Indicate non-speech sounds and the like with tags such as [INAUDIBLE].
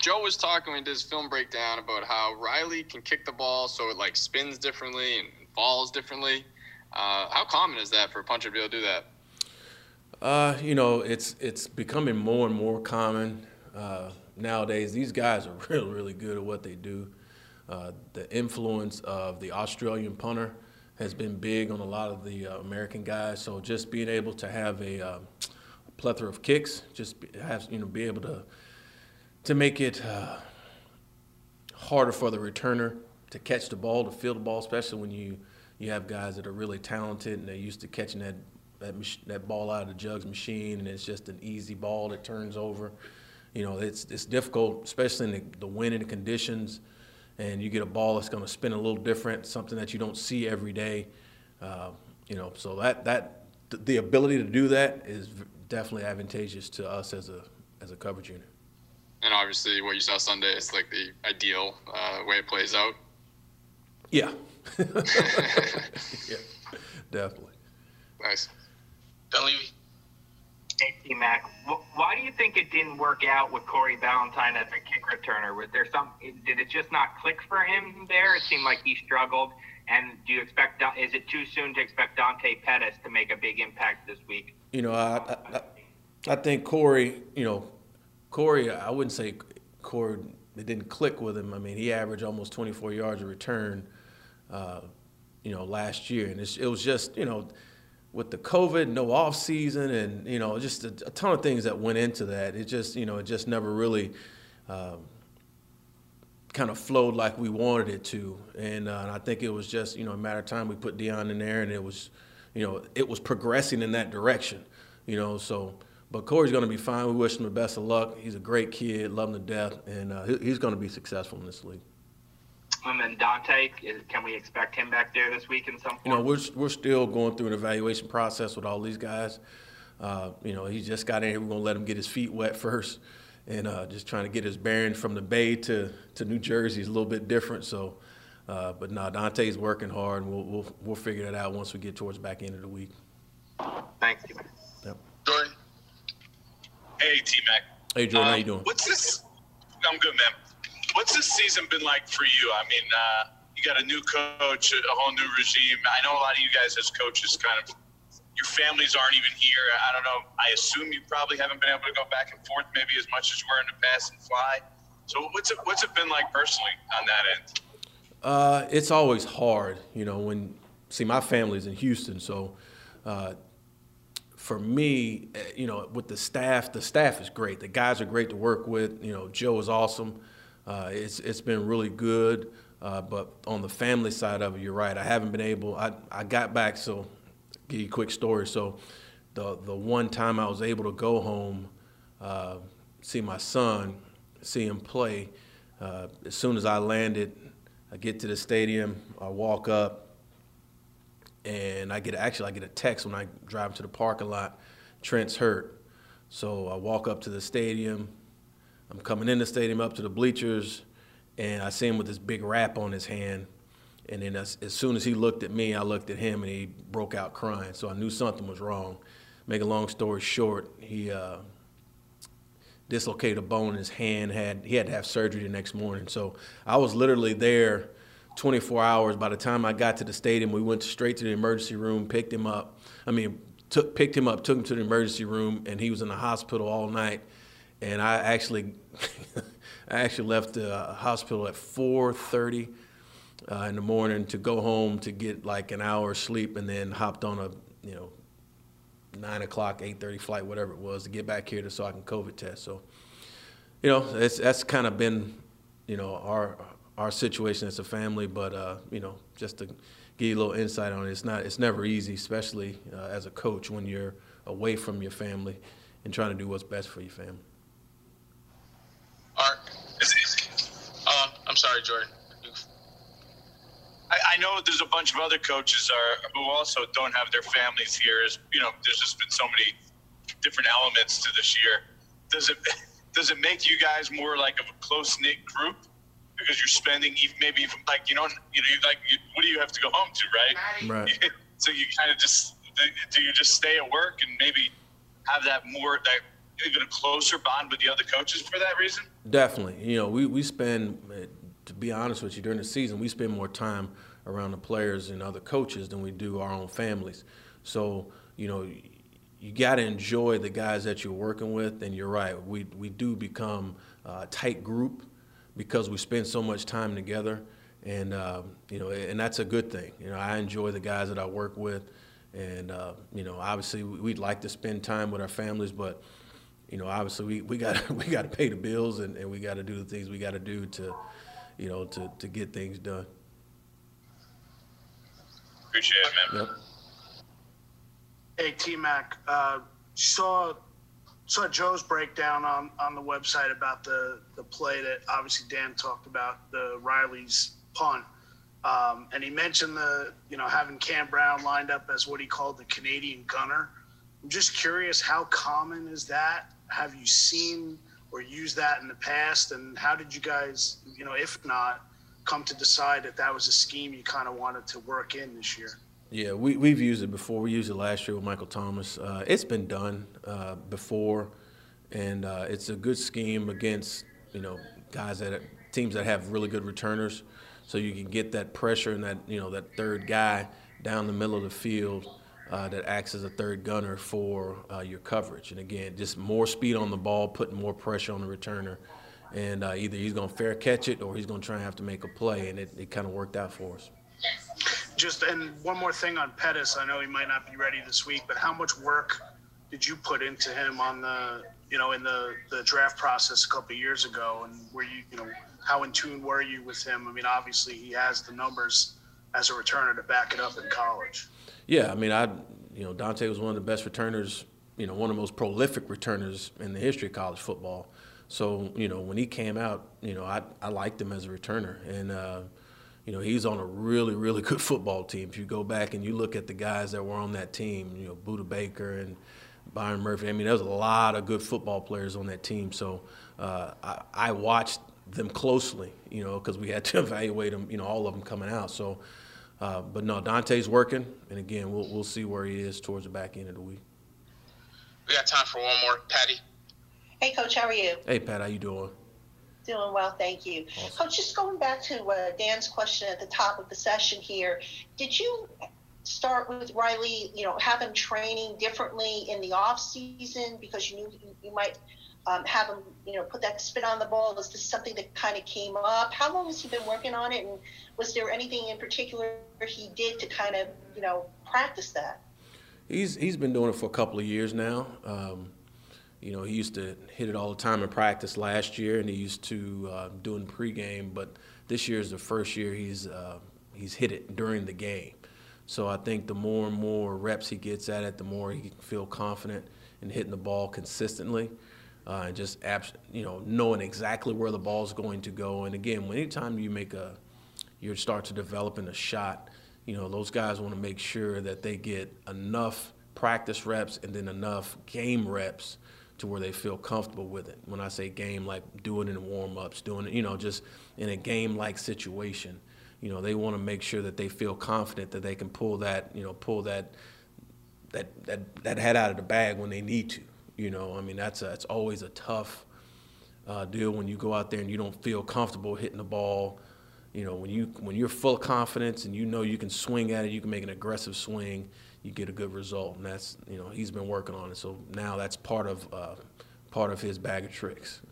Joe was talking when he did his film breakdown about how Riley can kick the ball so it like spins differently and falls differently. Uh, how common is that for a punter to be able to do that? Uh, you know, it's it's becoming more and more common uh, nowadays. These guys are [LAUGHS] really really good at what they do. Uh, the influence of the Australian punter has been big on a lot of the uh, American guys. So just being able to have a, uh, plethora of kicks, just have you know be able to to make it uh, harder for the returner to catch the ball, to feel the ball, especially when you you have guys that are really talented and they're used to catching that that, that ball out of the jugs machine, and it's just an easy ball that turns over. You know, it's it's difficult, especially in the, the wind and the conditions, and you get a ball that's going to spin a little different, something that you don't see every day. Uh, you know, so that that the ability to do that is definitely advantageous to us as a as a coverage unit. And obviously, what you saw Sunday is like the ideal uh, way it plays out. Yeah. [LAUGHS] yeah, definitely. Nice. Don't leave. Hey, T Mac, why do you think it didn't work out with Corey Ballentine as a kick returner? Was there some? Did it just not click for him there? It seemed like he struggled. And do you expect? Is it too soon to expect Dante Pettis to make a big impact this week? You know, I, I, I think Corey. You know, Corey. I wouldn't say Corey. It didn't click with him. I mean, he averaged almost 24 yards a return. Uh, you know, last year, and it was just you know with the COVID, no off season, and you know, just a, a, ton of things that went into that. It just, you know, it just never really um, kind of flowed like we wanted it to. And, uh, and, I think it was just, you know, a matter of time we put Dion in there, and it was, you know, it was progressing in that direction. You know, so. But Corey's going to be fine. We wish him the best of luck. He's a great kid, love him to death, and uh, he's going to be successful in this league. And then Dante, can we expect him back there this week in some You know, we're, we're still going through an evaluation process with all these guys. Uh, you know, he just got in here. We're going to let him get his feet wet first and uh, just trying to get his bearings from the Bay to, to New Jersey is a little bit different. So, uh, but no, Dante's working hard, and we'll, we'll, we'll figure that out once we get towards back end of the week. Thanks, you. Yep. Jordan. Hey, T Mac. Hey, Jordan, um, how you doing? What's this? I'm good, man. What's this season been like for you? I mean, uh, you got a new coach, a whole new regime. I know a lot of you guys as coaches kind of your families aren't even here. I don't know. I assume you probably haven't been able to go back and forth maybe as much as you were in the past and fly. So what's it what's it been like personally on that end? Uh, it's always hard, you know. When see my family's in Houston, so uh, for me, eh, you know, with the staff, the staff is great. The guys are great to work with. You know, Joe is awesome. Uh, it's it's been really good, uh, but on the family side of it, you're right. I haven't been able. I I got back. So, give you a quick story. So, the the one time I was able to go home, uh, see my son, see him play. Uh, as soon as I landed, I get to the stadium. I walk up, and I get actually I get a text when I drive to the parking lot. Trent's hurt. So I walk up to the stadium. I'm coming in the stadium up to the bleachers, and I see him with this big wrap on his hand. And then as, as, soon as he looked at me, I looked at him, and he broke out crying. So I knew something was wrong. Make a long story short, he uh, dislocated a bone in his hand. Had he had to have surgery the next morning. So I was literally there 24 hours. By the time I got to the stadium, we went straight to the emergency room, picked him up. I mean, took picked him up, took him to the emergency room, and he was in the hospital all night and I actually [LAUGHS] I actually left the hospital at 4:30 uh, in the morning to go home to get like an hour of sleep, and then hopped on a you know nine o'clock, 8:30 flight, whatever it was, to get back here to so I can COVID test. So, you know, that's kind of been you know our our situation as a family, but uh, you know, just to give you a little insight on it, it's not it's never easy, especially uh, as a coach when you're away from your family and trying to do what's best for your family. Art, it's easy. Um, I'm sorry, Jordan. I, I, know there's a bunch of other coaches are, who also don't have their families here. As you know, there's just been so many different elements to this year. Does it [LAUGHS] does it make you guys more like of a close knit group because you're spending even, maybe even like you know you know like you, what do you have to go home to right? Right. [LAUGHS] so you kind of just do you just stay at work and maybe have that more that even a closer bond with the other coaches for that reason? Definitely. You know, we, we spend, to be honest with you, during the season, we spend more time around the players and other coaches than we do our own families. So, you know, you got to enjoy the guys that you're working with. And you're right, we, we do become a tight group because we spend so much time together. And, uh, you know, and that's a good thing. You know, I enjoy the guys that I work with. And, uh, you know, obviously we'd like to spend time with our families, but, you know, obviously we, we got [LAUGHS] we got to pay the bills and, and we got to do the things we got to do to, you know, to, to get things done. Appreciate it, man. Yep. Hey, T Mac, uh, saw saw Joe's breakdown on, on the website about the, the play that obviously Dan talked about, the Riley's punt. Um, and he mentioned the, you know, having Cam Brown lined up as what he called the Canadian gunner. I'm just curious, how common is that? Have you seen or used that in the past? And how did you guys, you know, if not, come to decide that that was a scheme you kind of wanted to work in this year? Yeah, we, we've used it before. We used it last year with Michael Thomas. Uh, it's been done uh, before, and uh, it's a good scheme against you know guys that teams that have really good returners, so you can get that pressure and that you know that third guy down the middle of the field uh, that acts as a third gunner for uh, your coverage. And again, just more speed on the ball, putting more pressure on the returner, and uh, either he's going to fair catch it or he's going to try and have to make a play, and it, it kind of worked out for us. Just and one more thing on Pettis. I know he might not be ready this week, but how much work did you put into him on the you know in the the draft process a couple years ago? And were you you know how in tune were you with him? I mean, obviously he has the numbers as a returner to back it up in college. Yeah, I mean, I you know Dante was one of the best returners, you know, one of the most prolific returners in the history of college football. So you know when he came out, you know I I liked him as a returner, and uh, you know he's on a really really [LAUGHS] good football team. If you go back and you look at the guys that were on that team, you know Budda Baker and Byron Murphy. I mean, there was a lot of good football players on that team. So uh, I, I watched them closely, you know, because we had to [LAUGHS] evaluate them, you know, all of them coming out. So. Uh, but no, Dante's working, and again, we'll we'll see where he is towards the back end of the week. We got time for one more. Patty. Hey, Coach, how are you? Hey, Pat, how you doing? Doing well, thank you. Awesome. Coach, just going back to uh, Dan's question at the top of the session here, did you start with Riley, you know, have him training differently in the off season because you knew you, might um, have him, you know, put that spin on the ball? Is this something that kind of came up? How long has he been working on it, and was there anything in particular he did to kind of, you know, practice that? He's he's been doing it for a couple of years now. Um, you know, he used to hit it all the time in practice last year, and he used to uh, do in pregame. But this year is the first year he's uh, he's hit it during the game. So I think the more and more reps he gets at it, the more he can feel confident in hitting the ball consistently, uh, and just abs- you know knowing exactly where the ball is going to go. And again, anytime you make a you start to develop in a shot, you know those guys want to make sure that they get enough practice reps and then enough game reps to where they feel comfortable with it. When I say game, like doing it in warm ups, doing it, you know, just in a game like situation. You know, they want to make sure that they feel confident that they can pull that, you know, pull that that that that head out of the bag when they need to. You know, I mean that's a, always a tough uh, deal when you go out there and you don't feel comfortable hitting the ball. You know, when you when you're full of confidence and you know you can swing at it, you can make an aggressive swing you get a good result. And that's you know he's been working on it. So now that's part of uh, part of his bag of tricks.